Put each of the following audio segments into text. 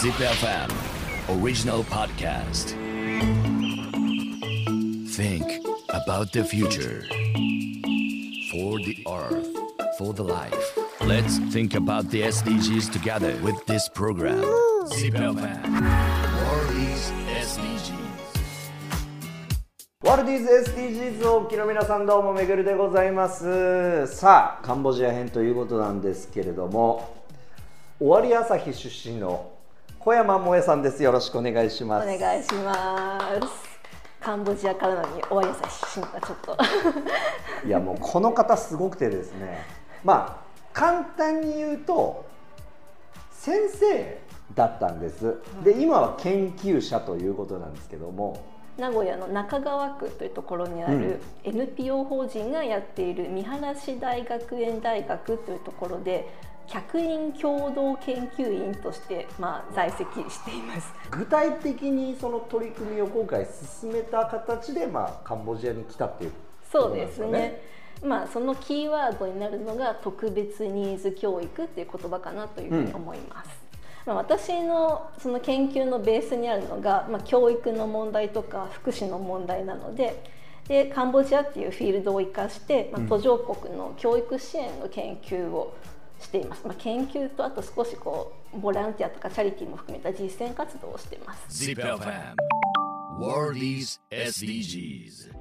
Zip FM original podcast. Think about the future. For the earth, for the life. Let's think about the SDGs together with this program. Zip FM World is SDGs. ワルディーズ SDGs をお聞きの皆さんどうもめぐるでございますさあカンボジア編ということなんですけれども終わり朝日出身の小山萌さんです。よろしくお願いします。お願いします。カンボジアからなのに終わりさ出身がちょっと。いやもうこの方すごくてですね。まあ簡単に言うと先生だったんです。で今は研究者ということなんですけども。名古屋の中川区というところにある NPO 法人がやっている三原市大学園大学というところで客員共同研究員としてまあ在籍しています。具体的にその取り組みを今回進めた形で、まあ、カンボジアに来たっていうそうですね。まあそのキーワードになるのが特別ニーズ教育っていう言葉かなというふうに思います。まあ、私のその研究のベースにあるのが、まあ、教育の問題とか福祉の問題なのででカンボジアっていうフィールドを生かして、まあ、途上国の教育支援の研究をしています、まあ、研究とあと少しこうボランティアとかチャリティーも含めた実践活動をしています。SDGs.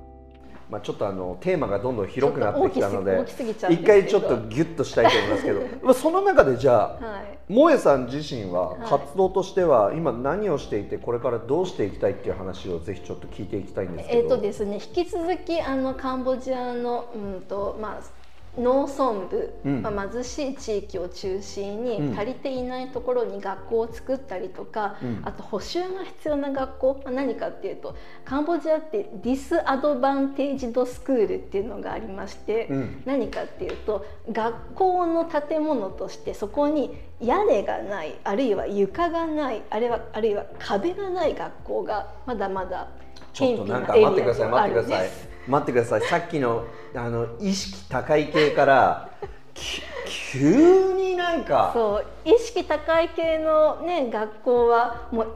まあ、ちょっとあのテーマがどんどん広くなってきたので一回ちょっと。ギュッとしたいと思いますけど。まあその中でじゃあ、はい。萌えさん自身ははい。活動としては今何をしていてこれからどうしていきたいっていう話をぜひちょっと聞いていきたいんですけど、えーとですね、引き続きあのカンボジアの、うんとまあ、農村部、うん。まあ、貧しい地域を中心に、うん。足りていないところに学校を作ったりとか、うん。あと補修が必要な学校、まあ、何かっていうとカンボジアってディスアドバンテージドスクールっていうのがありまして、うん。何かっていうと学校の建物としてそこに屋根がないあるいは床がないあるいはあるいは壁がない学校がまだまだちょっとなんか待ってください待ってください。待ってください。さっきのあの意識高い系からき急になんか。そう意識高い系のね学校はもう、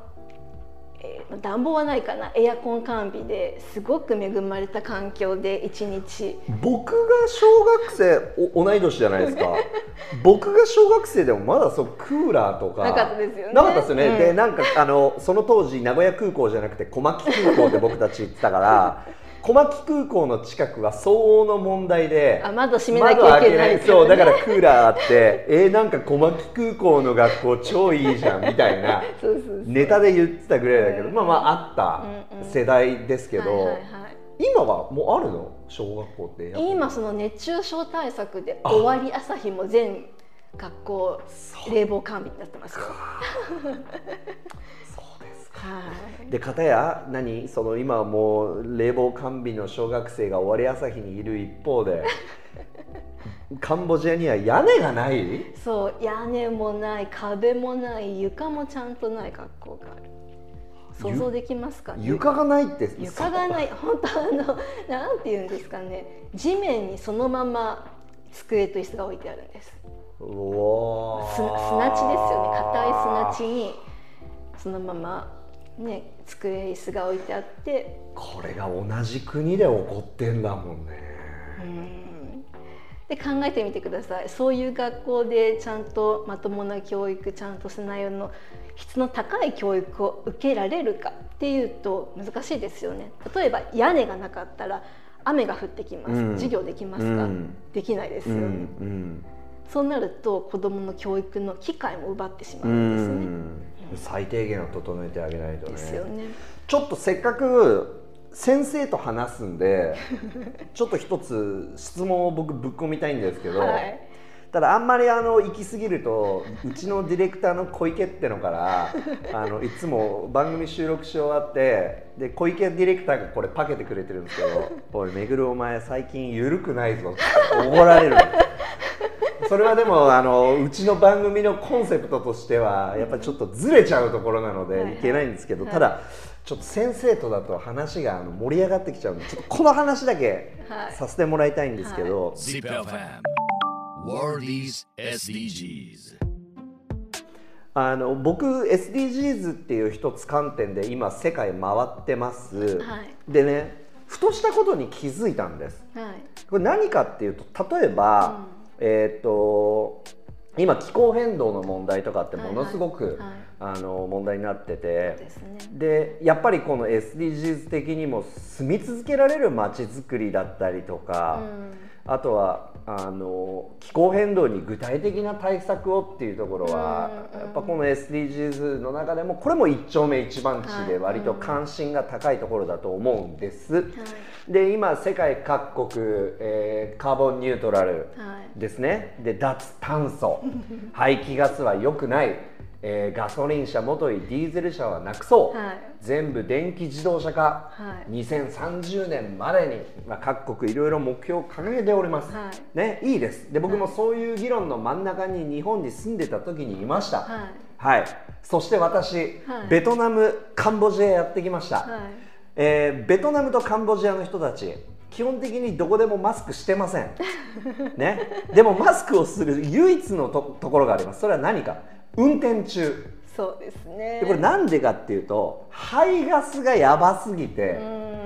えー暖房はないかな。エアコン完備ですごく恵まれた環境で一日。僕が小学生お同い年じゃないですか。僕が小学生でもまだそうクーラーとかなかったですよね。なかったですよね、うん。でなんかあのその当時名古屋空港じゃなくて小牧空港で僕たち行ってたから小牧空港の近くは相応の問題であ窓閉めなきゃいけない。そうだからクーラーあって えー、なんか小牧空港の学校超いいじゃんみたいな ネタで言ってたぐらいだけど、うん。まあまああった世代ですけど、今はもうあるの？小学校って今その熱中症対策であ。終わり朝日も全学校冷房完備になってますよ。で片や何？その今はもう冷房完備の小学生が終わり朝日にいる一方で カンボジアには屋根がない？そう屋根もない壁もない床もちゃんとない学校がある。想像できますか？床がないって床がない。本当あのなんて言うんですかね？地面にそのまま机と椅子が置いてあるんです。うわ砂地ですよね。硬い砂地にそのままね机椅子が置いてあって。これが同じ国で起こってんだもんね。うん。で考えてみてください。そういう学校でちゃんとまともな教育ちゃんとした内容の質の高い教育を受けられるかっていうと難しいですよね。例えば屋根がなかったら雨が降ってきます、うん。授業できますか、うん。できないですうんよね、うん。そうなると子どもの教育の機会も奪ってしまううんですね、ん最低限は整えてあげないとね。ですよね。ちょっとせっかく先生と話すんで ちょっと一つ質問を僕ぶっ込みたいんですけど、はい。ただあんまりあの行き過ぎるとうちのディレクターの小池ってのから あのいつも番組収録し終わってで小池ディレクターがこれパケてくれてるんですけど「おいめぐるお前最近緩くないぞ」って怒られるのそれはでもあのうちの番組のコンセプトとしてはやっぱりちょっとずれちゃうところなのはいはい。でいけないんですけど、はい。ただちょっと先生とだと話があの盛り上がってきちゃうんでちょっとこの話だけはいさせてもらいたいんですけど.あの僕 SDGs っていう一つ観点で今世界回ってます、はい。でねふとしたことに気づいたんです。はい。これ何かっていうと例えば、えーっと今気候変動の問題とかってものすごく、あの問題になってて。ですね。でやっぱりこの SDGs 的にも住み続けられる街づくりだったりとか、あとはあの気候変動に具体的な対策をっていうところは、うんやっぱこの SDGs の中でもこれも一丁目一番地ではい割と関心が高いところだと思うんです。はい。で今世界各国、えーカーボンニュートラルはい。ですね。で脱炭素。排気ガスは良くない、えーガソリン車もといディーゼル車はなくそう、はい。全部電気自動車化、はい。2030年までに、まあ、各国いろいろ目標を掲げております、はい。ね、いいです。で僕もそういう議論の真ん中に日本に住んでた時にいました。はい。はい、そして私、はい。ベトナムカンボジアやってきました、はい。えーベトナムとカンボジアの人たち基本的にどこでもマスクしてません、ね、でもマスクをする唯一のとところがあります。それは何か運転中。そうですね。でこれなんでかっていうと排ガスがやばすぎてう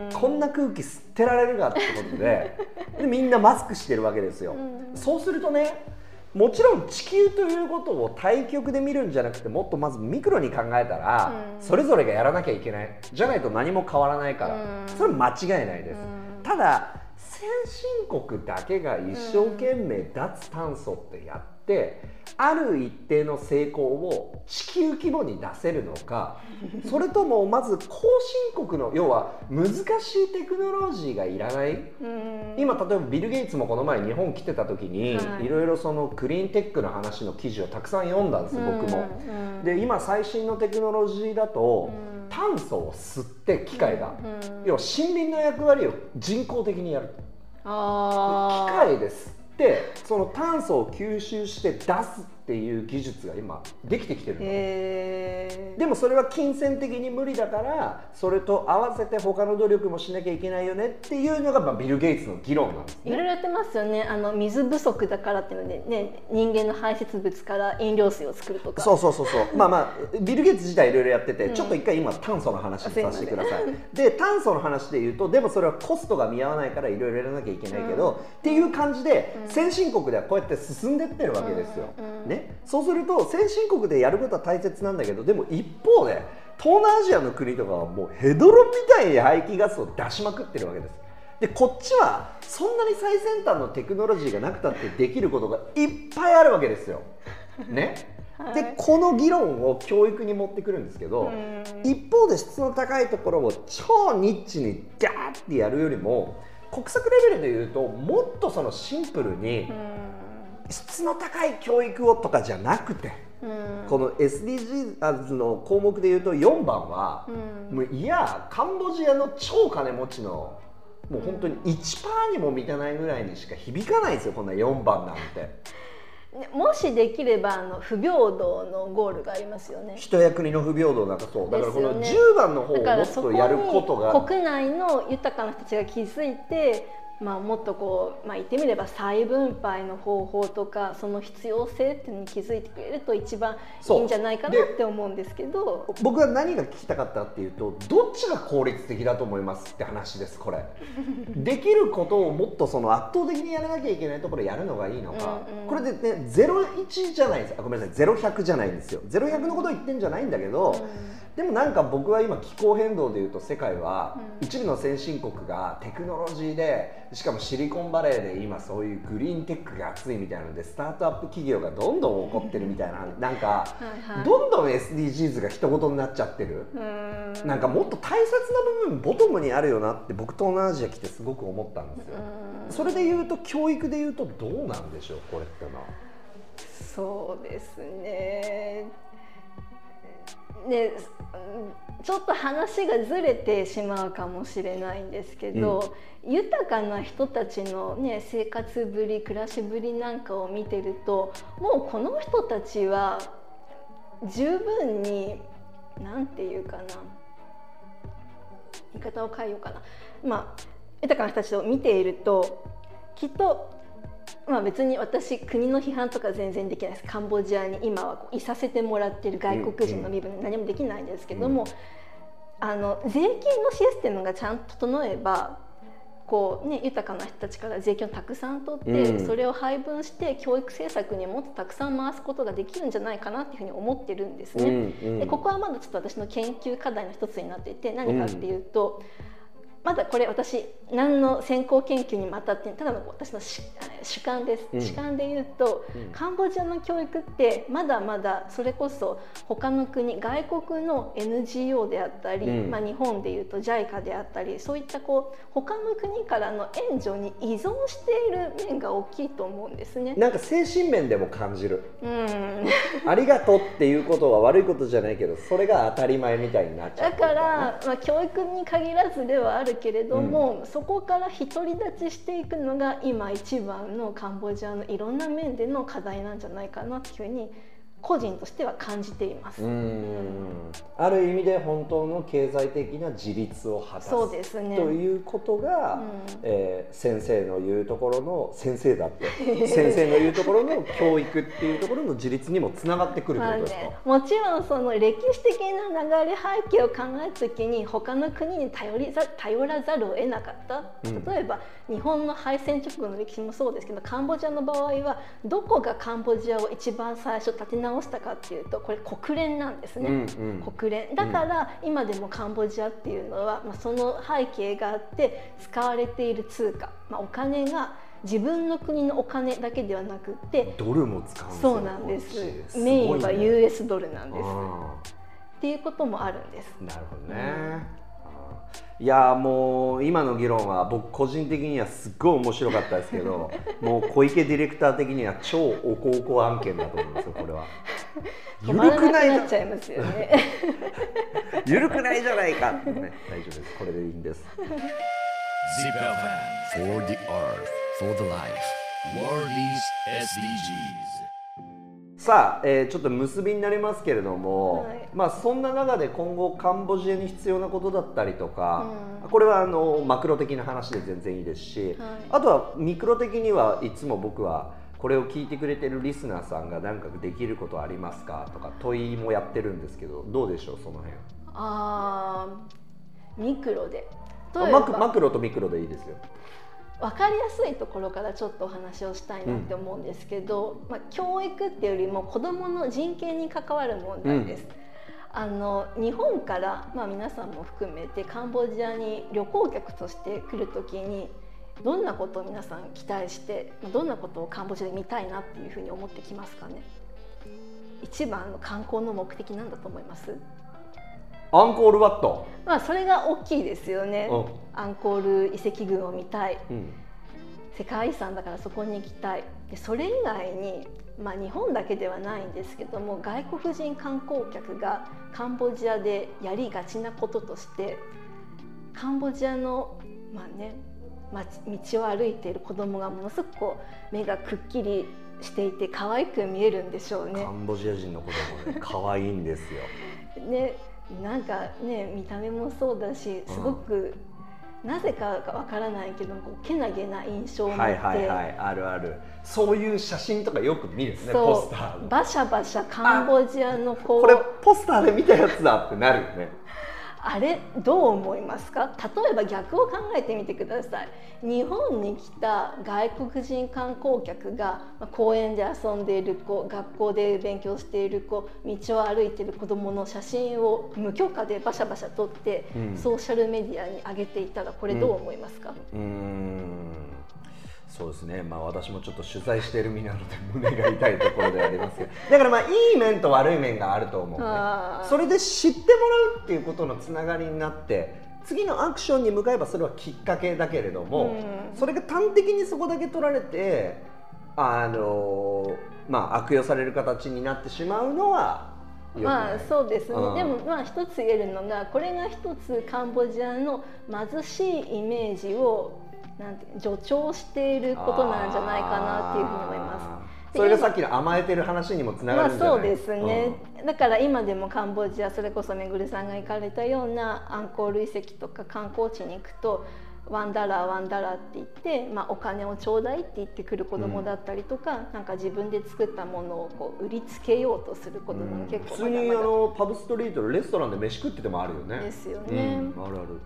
ん。こんな空気吸ってられるかってことで でみんなマスクしてるわけですよ。そうするとねもちろん地球ということを対極で見るんじゃなくてもっとまずミクロに考えたらうん。それぞれがやらなきゃいけない。じゃないと何も変わらないから。うん。それは間違いないです。うん。ただ先進国だけが一生懸命脱炭素ってやってある一定の成功を地球規模に出せるのかそれともまず後進国の要は難しいテクノロジーがいらない？うん。今例えばビル・ゲイツもこの前日本来てた時に、はい。いろいろそのクリーンテックの話の記事をたくさん読んだんです僕も。うん。で今最新のテクノロジーだと、うん。炭素を吸って機械が、うん要は森林の役割を人工的にやる。機械で吸ってその炭素を吸収して出す。っていう技術が今できてきてるの。でもそれは金銭的に無理だからそれと合わせて他の努力もしなきゃいけないよねっていうのが、まあ、ビル・ゲイツの議論なんですね。いろいろやってますよね。あの水不足だからっていうので、ね、人間の排泄物から飲料水を作るとか。そうそうそうそう。まあまあビル・ゲイツ自体いろいろやってて、うん。ちょっと一回今炭素の話にさせてください。で炭素の話で言うとでもそれはコストが見合わないからいろいろやらなきゃいけないけど、っていう感じで、先進国ではこうやって進んでってるわけですよ、うんうんね、そうすると先進国でやることは大切なんだけどでも一方で東南アジアの国とかはもうヘドロみたいに排気ガスを出しまくってるわけです。でこっちはそんなに最先端のテクノロジーがなくたってできることがいっぱいあるわけですよ。ね、でこの議論を教育に持ってくるんですけど、うん。一方で質の高いところを超ニッチにガーってやるよりも国策レベルで言うともっとそのシンプルに質の高い教育をとかじゃなくて。うん。この SDGs の項目で言うと4番は、うん。もういやカンボジアの超金持ちのもう本当に1%にも満たないぐらいにしか響かないんですよこんな4番なんて。ねもしできればあの不平等のゴールがありますよね。人や国の不平等なんかそう。だからこのですよね。10番の方をもっとやることが。国内の豊かな人たちが気づいて、まあ、もっとこう、まあ、言ってみれば再分配の方法とかその必要性っていうのに気づいてくれると一番いいんじゃないかなって思うんですけど。僕は何が聞きたかったっていうとどっちが効率的だと思いますって話ですこれ。できることをもっとその圧倒的にやらなきゃいけないところやるのがいいのか、うんうん。これでね01じゃないです。あごめんなさい。0100じゃないんですよ。0100のことを言ってんじゃないんだけど、でもなんか僕は今気候変動でいうと世界はうん。一部の先進国がテクノロジーでしかもシリコンバレーで今そういうグリーンテックが熱いみたいなのでスタートアップ企業がどんどん起こってるみたいななんかはいはいどんどん SDGs が一言になっちゃってる。うんなんかもっと大切な部分ボトムにあるよなって僕東南アジア来てすごく思ったんですよ。うんそれで言うと教育で言うとどうなんでしょうこれってのは。そうですね。でうんちょっと話がずれてしまうかもしれないんですけど、豊かな人たちの、ね、生活ぶり暮らしぶりなんかを見てるともうこの人たちは十分に何て言うかな言い方を変えようかな。まあ豊かな人たちを見ているときっとまあ、別に私国の批判とか全然できないです。カンボジアに今はこういさせてもらってる外国人の身分で何もできないんですけども、あの税金のシステムがちゃんと整えばこう、ね、豊かな人たちから税金をたくさん取って、うん。それを配分して教育政策にもっとたくさん回すことができるんじゃないかなっていうふうに思ってるんですね。うんうん。でここはまだちょっと私の研究課題の一つになっていて何かっていうと、まだこれ私何の先行研究にも当たってただの私のし主観です、うん。主観で言うと、うん。カンボジアの教育ってまだまだそれこそ他の国外国の NGO であったり、うん。まあ、日本でいうと JICA であったりそういったこう他の国からの援助に依存している面が大きいと思うんですね。なんか精神面でも感じる。うん。ありがとうっていうことは悪いことじゃないけどそれが当たり前みたいになっちゃう。だから、まあ、教育に限らずではあるけれども、そこから独り立ちしていくのが今一番のカンボジアのいろんな面での課題なんじゃないかなっていうふうに個人としては感じています。ある意味で本当の経済的な自立を果たすそうですね。ということが、うん。えー先生の言うところの先生だって 先生の言うところの教育っていうところの自立にもつながってくることですか、ね、もちろんその歴史的な流れ背景を考えた時に他の国に頼りざ頼らざるを得なかった、うん。例えば日本の敗戦直後の歴史もそうですけどカンボジアの場合はどこがカンボジアを一番最初立て直したかっていうとこれ国連なんですね。うんうん。国連。だから今でもカンボジアっていうのは、まあ、その背景があって使われている通貨、まあ、お金が自分の国のお金だけではなくってドルも使うそうなんです。こっち。すごいメインはね US ドルなんです。あっていうこともあるんです。ーなるほどね、あーいやーもう今の議論は僕個人的にはすっごい面白かったですけど もう小池ディレクター的には超おこおこ案件だと思いますよこれは。止まらなくないなっちゃいますよね。緩くないじゃないかってね大丈夫ですこれでいいんです for the earth, for the life. World is SDGs. さあ、えーちょっと結びになりますけれども、はい。まあそんな中で今後カンボジアに必要なことだったりとか、うん。これはあのマクロ的な話で全然いいですし、はい。あとはミクロ的にはいつも僕はこれを聞いてくれてるリスナーさんが何かできることありますかとか問いもやってるんですけどどうでしょうその辺。あーミクロで。マクマばクロとミクロでいいですよ分かりやすいところからちょっとお話をしたいなって思うんですけど、まあ、教育っていうよりも子どもの人権に関わる問題です。あの日本から、まあ、皆さんも含めてカンボジアに旅行客として来る時にどんなことを皆さん期待してどんなことをカンボジアで見たいなっていうふうに思ってきますかね？一番の観光の目的なんだと思います？アンコールワット、まあそれが大きいですよね。うアンコール遺跡群を見たい。んうん。世界遺産だからそこに行きたい。でそれ以外に、まあ、日本だけではないんですけども外国人観光客がカンボジアでやりがちなこととしてカンボジアの、まあね、街道を歩いている子供がものすごくこう目がくっきりしていて可愛く見えるんでしょうね。カ。ンボジア人の子供ね可愛いんですよ。ねなんかね見た目もそうだしすごく、なぜかわからないけどこうけなげな印象を持って、はいはいはいあるある。そういう写真とかよく見るんですねポスターバシャバシャカンボジアのこう。これポスターで見たやつだってなるよねあれどう思いますか？例えば逆を考えてみてください。日本に来た外国人観光客がまあ公園で遊んでいる子学校で勉強している子道を歩いている子どもの写真を無許可でバシャバシャ撮って、うん。ソーシャルメディアに上げていたらこれどう思いますか、うーんそうですね。まあ私もちょっと取材している身なので胸が痛いところではありますけど。だからまあいい面と悪い面があると思うね。それで知ってもらうっていうことのつながりになって次のアクションに向かえばそれはきっかけだけれども、うん。それが端的にそこだけ取られてあのまあ悪用される形になってしまうのはまあそうですね、うん。でもまあ一つ言えるのがこれが一つカンボジアの貧しいイメージをなんて助長していることなんじゃないかなっていうふうに思います。それがさっきの甘えてる話にもつながまあるんじゃない？そうですね、だから今でもカンボジアそれこそめぐるさんが行かれたようなアンコール遺跡とか観光地に行くと one dollar one dollar って言って、まあ、お金をちょうだいって言ってくる子供だったりとか、なんか自分で作ったものをこう売りつけようとする子供が結構普通にあまだまだのパブストリートでレストランで飯食っててもあるよね。ですよね。うん、あるある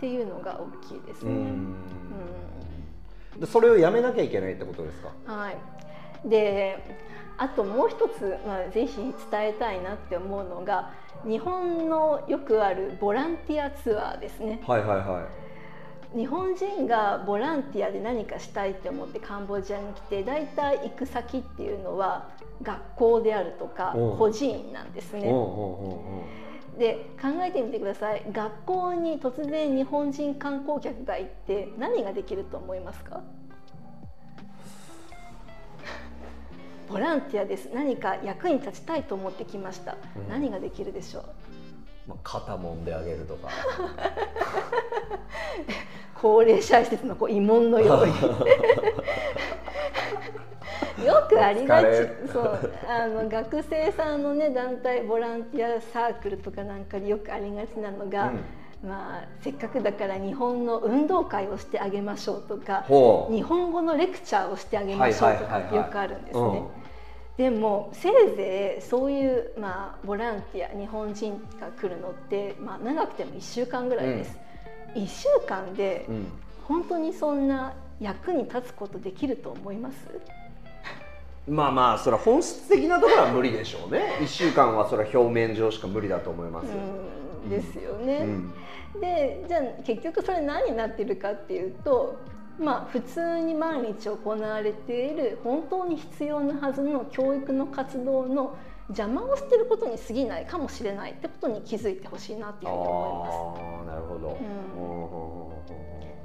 っていうのが大きいですね。うん。それをやめなきゃいけないってことですか？はい、であともう一つ、まあ、ぜひ伝えたいなって思うのが日本のよくあるボランティアツアーですね。はいはいは日本人がボランティアで何かしたいって思ってカンボジアに来て大体行く先っていうのは学校であるとかおう孤児院なんですね。で考えてみてください。学校に突然日本人観光客が行って何ができると思いますか？ボランティアです。何か役に立ちたいと思ってきました、うん。何ができるでしょう？まあ、肩揉んであげるとか。高齢者施設のこう慰問のように よくありがち。そう。あの学生さんのね団体ボランティアサークルとかなんかでよくありがちなのが、まあ、せっかくだから日本の運動会をしてあげましょうとか日本語のレクチャーをしてあげましょうとかってよくあるんですね。でもせいぜいそういう、まあ、ボランティア日本人が来るのって、まあ、長くても1週間ぐらいです。1週間でうん、うん。本当にそんな役に立つことできると思います？まあまあそれは本質的なところは無理でしょうね。1週間はそれは表面上しか無理だと思いますよ、うんですよね。うん。でじゃあ結局それ何になってるかっていうとまあ普通に毎日行われている本当に必要なはずの教育の活動の邪魔をしてることに過ぎないかもしれないってことに気づいてほしいなっていうふうに思ああなるほど、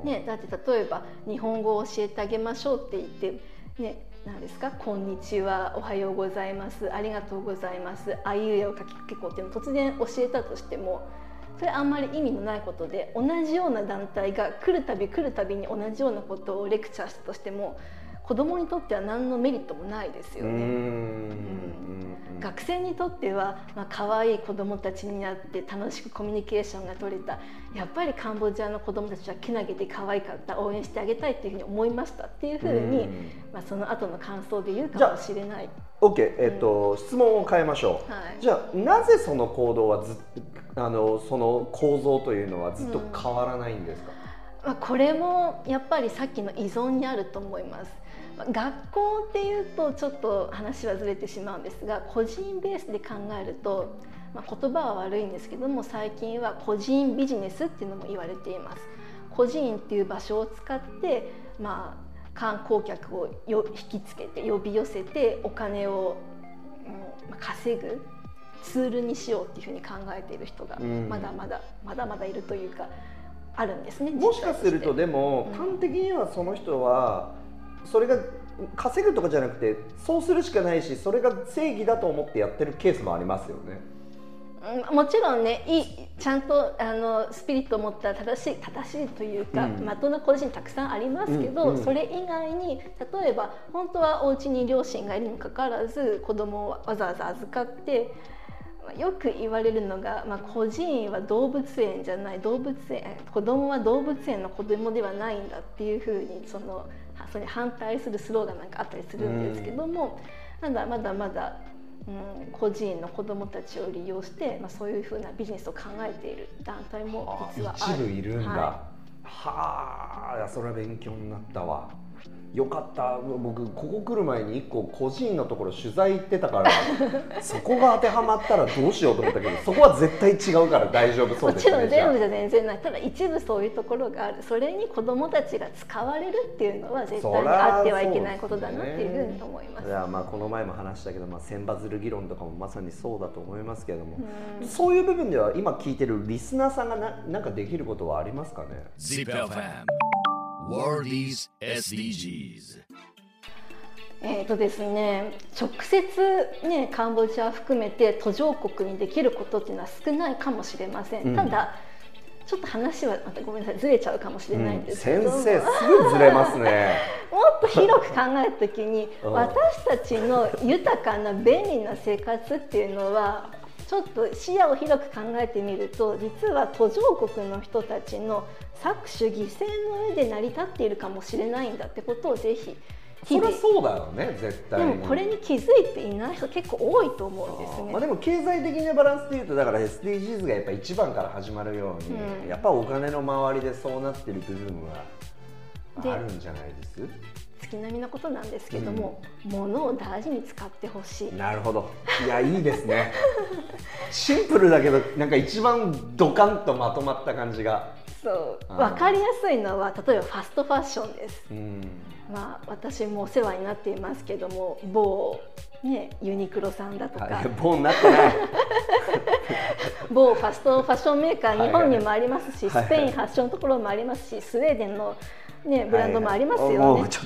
うん。ね、だって例えば日本語を教えてあげましょうって言ってね何ですか「こんにちは」「おはようございます」「ありがとうございます」「あいうえを書きかけこう」っていうのを突然教えたとしてもそれあんまり意味のないことで同じような団体が来るたび来るたびに同じようなことをレクチャーしたとしても子供にとっては何のメリットもないですようーん。ね。うん。学生にとっては、まあ可愛い子どもたちになって楽しくコミュニケーションが取れた。やっぱりカンボジアの子どもたちはけなげで可愛かった。応援してあげたいっていうふうに思いましたっていうふうに、うん。まあ、その後の感想で言うかもしれない。OK、えっと質問を変えましょう、はい。じゃあなぜその行動はずっあのその構造というのはずっと変わらないんですか、まあ、これもやっぱりさっきの依存にあると思います。まあ学校っていうとちょっと話はずれてしまうんですが個人ベースで考えると、まあ、言葉は悪いんですけども最近は個人ビジネスっていうのも言われています。個人っていう場所を使って、まあ、観光客をよ引きつけて呼び寄せてお金を、うんまあ稼ぐツールにしようっていうふうに考えている人がうんまだまだ、まだまだいるというかあるんですね。もしかするとでも、うん端的にはその人はそれが稼ぐとかじゃなくてそうするしかないしそれが正義だと思ってやってるケースもありますよね。うんもちろんねいいちゃんとあのスピリットを持った正しい正しいというか、うんまっとうな個人たくさんありますけど、うんうんそれ以外に例えば本当はお家に両親がいるにもかかわらず子供をわざわざ預かってまあよく言われるのが、まあ、孤児院は動物園じゃない動物園子供は動物園の子供ではないんだっていうふうにそのはそれに反対するスローガンなんかあったりするんですけども、まだまだまだ、うん、個人の子どもたちを利用して、まあ、そういうふうなビジネスを考えている団体も実はある。一部いるんだ。ははあ、それは勉強になったわ。よかった。僕ここ来る前に一個個人のところ取材行ってたから そこが当てはまったらどうしようと思ったけどそこは絶対違うから大丈夫そうもちろですねじゃあん。全部じゃ全然ない。ただ一部そういうところがある。それに子どもたちが使われるっていうのは絶対にあってはいけないことだなっていうふうに思います。いやまあこの前も話したけど、まあ、千羽鶴議論とかもまさにそうだと思いますけれども、うん。そういう部分では今聞いてるリスナーさんがななんかできることはありますかね？ZipFM Worldies SDGs えーとですね、直接、ね、カンボジアを含めて途上国にできることっていうのは少ないかもしれません、うん。ただちょっと話はまたごめんなさいずれちゃうかもしれないんですけど、先生すぐずれますね。もっと広く考えた時にうん。私たちの豊かな便利な生活っていうのはちょっと視野を広く考えてみると実は途上国の人たちの搾取犠牲の上で成り立っているかもしれないんだってことをぜひそりゃそうだよね絶対でにもこれに気づいていない人結構多いと思うんですね。まあ、でも経済的なバランスでいうとだから SDGs がやっぱ一番から始まるように、うん。やっぱお金の周りでそうなってる部分ではあるんじゃないです？月並みなことなんですけども、物を大事に使ってほしい。なるほど。いやいいですね。シンプルだけどなんか一番ドカンとまとまった感じが。そう。分かりやすいのは例えばファストファッションです。うん。まあ私もお世話になっていますけども某ねユニクロさんだとか、はいボーンなってない。某ファストファッションメーカーはい日本にもありますし、はい。スペイン発祥のところもありますしスウェーデンの、ね、ブランドもありますよね。もうちょっ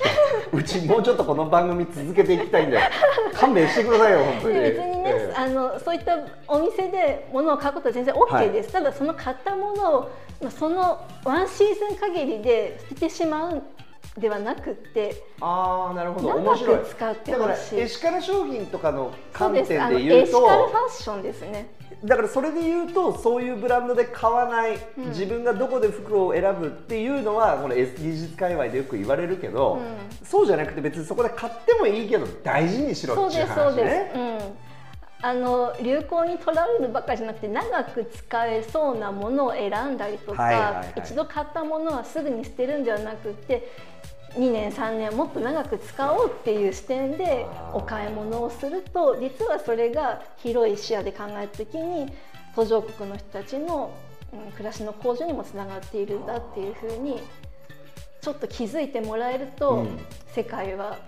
とうちもうちょっとこの番組続けていきたいんで。勘弁してくださいよ本当に。で別にね、ええ。あのそういったお店で物を買うことは全然 OK です、ただその買ったものをまあそのワンシーズン限りで捨ててしまうんではなくってああなるほど。面白い。使ってだからほしいエシカル商品とかの観点で言うエシカルフとァッションですね。だからそれで言うとそういうブランドで買わない、うん。自分がどこで服を選ぶっていうのはこの SDGs 界隈でよく言われるけど、うそうじゃなくて別にそこで買ってもいいけど大事にしろっていうそうですそう話です、ね。うん。あの流行にとらわれるばっかりじゃなくて長く使えそうなものを選んだりとか、はいはいはい。一度買ったものはすぐに捨てるんではなくて2年3年もっと長く使おうっていう視点でお買い物をすると実はそれが広い視野で考えた時に途上国の人たちの、うん暮らしの向上にもつながっているんだっていうふうにちょっと気づいてもらえると、うん。世界は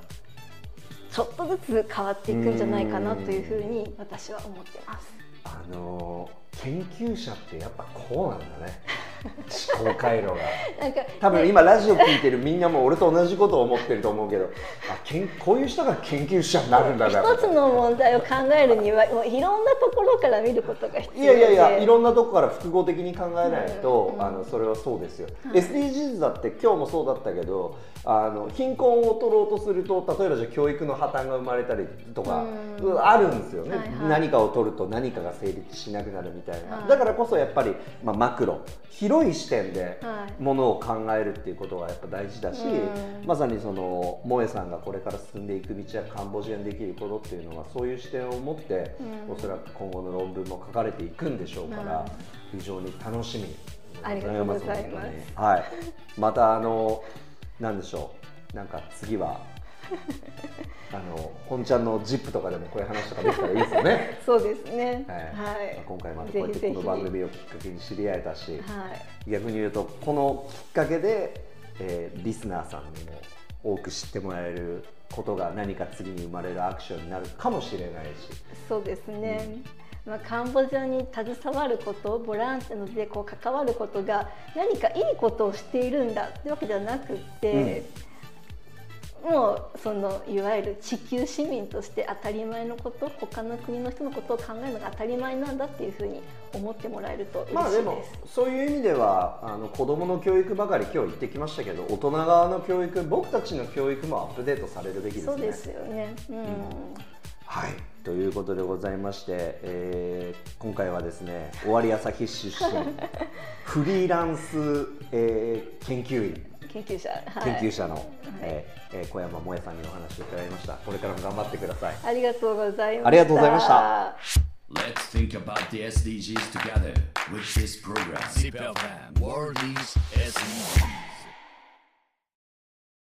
ちょっとずつ変わっていくんじゃないかなというふうに私は思ってます。あのー研究者ってやっぱこうなんだね思考回路が。なんか多分ね。今ラジオ聞いてるみんなも俺と同じことを思ってると思うけどあけんこういう人が研究者になるんだな一つの問題を考えるにはもういろんなところから見ることが必い要でやいやいやいろんなとこから複合的に考えないと、うん。あのそれはそうですよ、はい。SDGs だって今日もそうだったけどあの貧困を取ろうとすると例えばじゃあ教育の破綻が生まれたりとか、うん。あるんですよね、はいはい。何かを取ると何かが成立しなくなるみたいな、はい。だからこそやっぱり、まあ、マクロ広い視点ではい。ものを考えるっていうことがやっぱ大事だし、うん。まさにその萌えさんがこれから進んでいく道やカンボジアにできることっていうのはそういう視点を持って、うん。おそらく今後の論文も書かれていくんでしょうから、はい。非常に楽しみでありがとうございます。はい、またあのなんでしょう？なんか次は あの本ちゃんのジップとかでもこういう話とかできたらいいですよね。そうですね。はいはい。まあ今回またこうやってこの番組をきっかけに知り合えたし、はい。逆に言うとこのきっかけで、えーリスナーさんにも多く知ってもらえることが何か次に生まれるアクションになるかもしれないしそうですね。まあ、カンボジアに携わることボランティアでこう関わることが何かいいことをしているんだってわけではなくって、もうそのいわゆる地球市民として当たり前のこと他の国の人のことを考えるのが当たり前なんだっていうふうに思ってもらえると嬉しいです。まあでもそういう意味ではあの子どもの教育ばかり今日言ってきましたけど大人側の教育僕たちの教育もアップデートされるべきですね。そうですよね。うん。はいということでございまして、えー今回はですね尾張旭出身 フリーランス、えー研究員研究者。はい研究者の、えーえー小山萌さんにお話を伺いましたこれからも頑張ってくださいありがとうございました。ありがとうございました Let's think about the SDGs together with this program. ZIPFM World is SDGs.